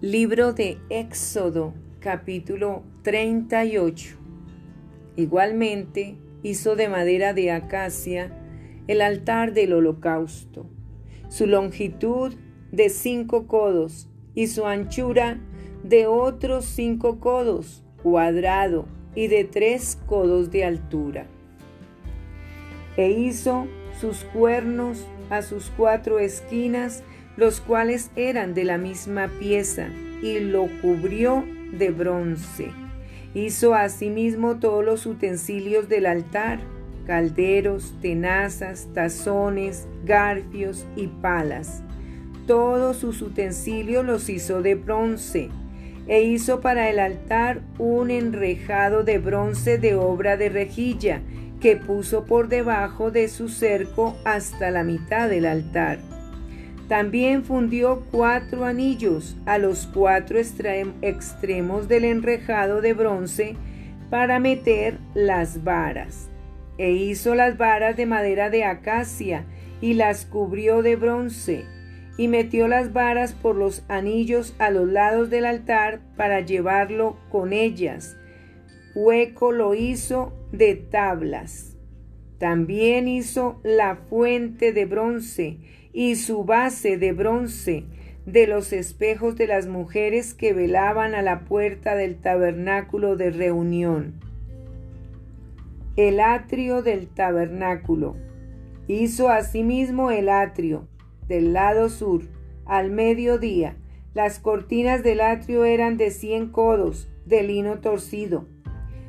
Libro de Éxodo, capítulo 38. Igualmente hizo de madera de acacia el altar del holocausto, su longitud de cinco codos y su anchura de otros cinco codos, cuadrado y de tres codos de altura. E hizo sus cuernos a sus cuatro esquinas los cuales eran de la misma pieza, y lo cubrió de bronce. Hizo asimismo todos los utensilios del altar, calderos, tenazas, tazones, garfios y palas. Todos sus utensilios los hizo de bronce, e hizo para el altar un enrejado de bronce de obra de rejilla, que puso por debajo de su cerco hasta la mitad del altar también fundió cuatro anillos a los cuatro extremos del enrejado de bronce para meter las varas. E hizo las varas de madera de acacia y las cubrió de bronce, y metió las varas por los anillos a los lados del altar para llevarlo con ellas. Hueco lo hizo de tablas. También hizo la fuente de bronce y su base de bronce de los espejos de las mujeres que velaban a la puerta del tabernáculo de reunión. El atrio del tabernáculo. Hizo asimismo el atrio del lado sur al mediodía. Las cortinas del atrio eran de cien codos de lino torcido.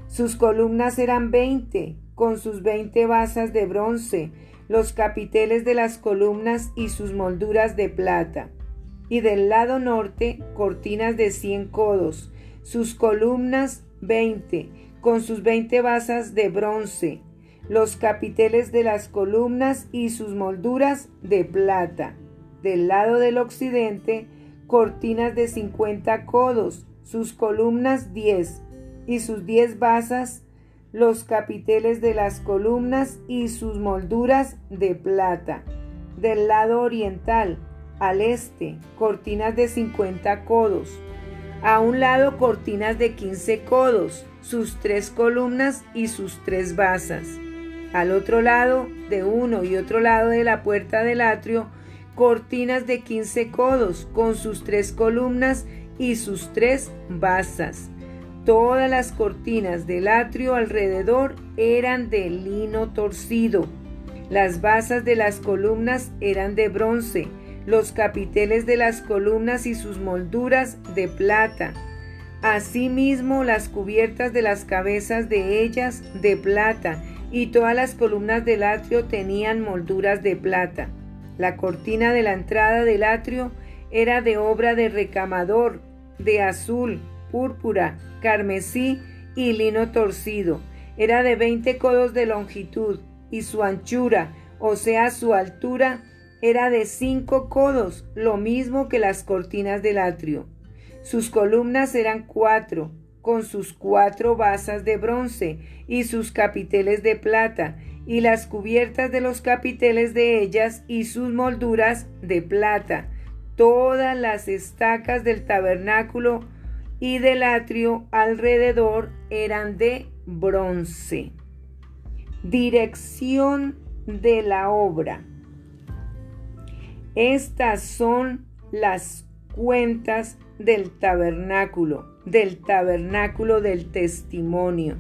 Sus columnas eran veinte, con sus veinte basas de bronce los capiteles de las columnas y sus molduras de plata, y del lado norte cortinas de cien codos, sus columnas veinte, con sus veinte basas de bronce, los capiteles de las columnas y sus molduras de plata. Del lado del occidente, cortinas de cincuenta codos, sus columnas diez, y sus diez basas los capiteles de las columnas y sus molduras de plata. Del lado oriental, al este, cortinas de 50 codos. A un lado, cortinas de 15 codos, sus tres columnas y sus tres basas. Al otro lado, de uno y otro lado de la puerta del atrio, cortinas de 15 codos, con sus tres columnas y sus tres basas Todas las cortinas del atrio alrededor eran de lino torcido. Las basas de las columnas eran de bronce, los capiteles de las columnas y sus molduras de plata. Asimismo las cubiertas de las cabezas de ellas de plata, y todas las columnas del atrio tenían molduras de plata. La cortina de la entrada del atrio era de obra de recamador, de azul, púrpura, carmesí y lino torcido. Era de veinte codos de longitud y su anchura, o sea, su altura, era de cinco codos, lo mismo que las cortinas del atrio. Sus columnas eran cuatro, con sus cuatro basas de bronce y sus capiteles de plata, y las cubiertas de los capiteles de ellas y sus molduras de plata. Todas las estacas del tabernáculo y del atrio alrededor eran de bronce. Dirección de la obra. Estas son las cuentas del tabernáculo, del tabernáculo del testimonio,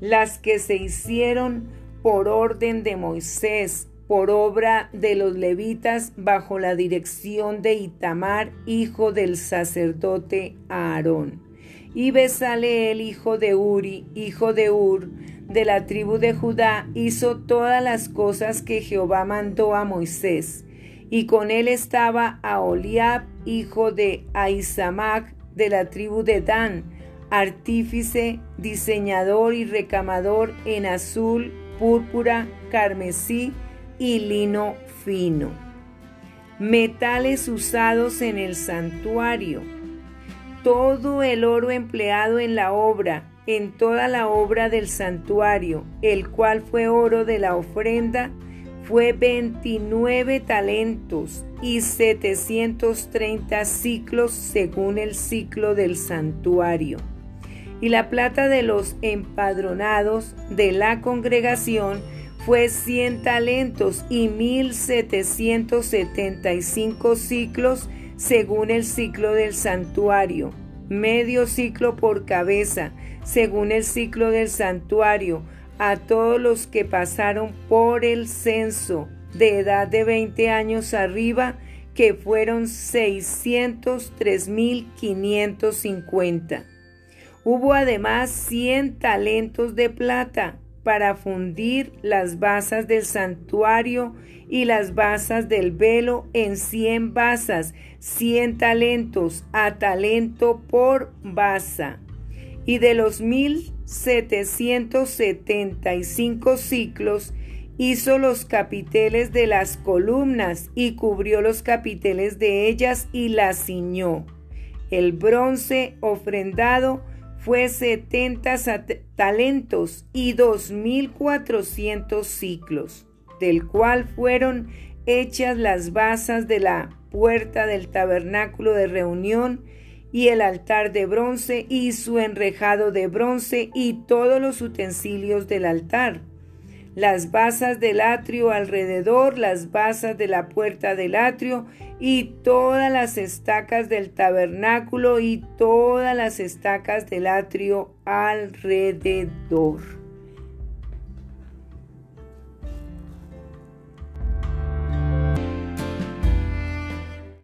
las que se hicieron por orden de Moisés, por obra de los levitas bajo la dirección de Itamar, hijo del sacerdote Aarón. Y Besaleel, hijo de Uri, hijo de Ur, de la tribu de Judá, hizo todas las cosas que Jehová mandó a Moisés. Y con él estaba Aholiab, hijo de Aizamac, de la tribu de Dan, artífice, diseñador y recamador en azul, púrpura, carmesí, y lino fino. Metales usados en el santuario. Todo el oro empleado en la obra, en toda la obra del santuario, el cual fue oro de la ofrenda, fue 29 talentos y 730 ciclos según el ciclo del santuario. Y la plata de los empadronados de la congregación fue 100 talentos y 1775 ciclos según el ciclo del santuario, medio ciclo por cabeza, según el ciclo del santuario, a todos los que pasaron por el censo de edad de 20 años arriba, que fueron 603.550. Hubo además 100 talentos de plata para fundir las basas del santuario y las basas del velo en 100 basas, 100 talentos a talento por basa. Y de los 1775 ciclos, hizo los capiteles de las columnas y cubrió los capiteles de ellas y las ciñó. El bronce ofrendado fue setenta talentos y dos mil cuatrocientos ciclos, del cual fueron hechas las basas de la puerta del tabernáculo de reunión y el altar de bronce y su enrejado de bronce y todos los utensilios del altar. Las basas del atrio alrededor, las basas de la puerta del atrio y todas las estacas del tabernáculo y todas las estacas del atrio alrededor.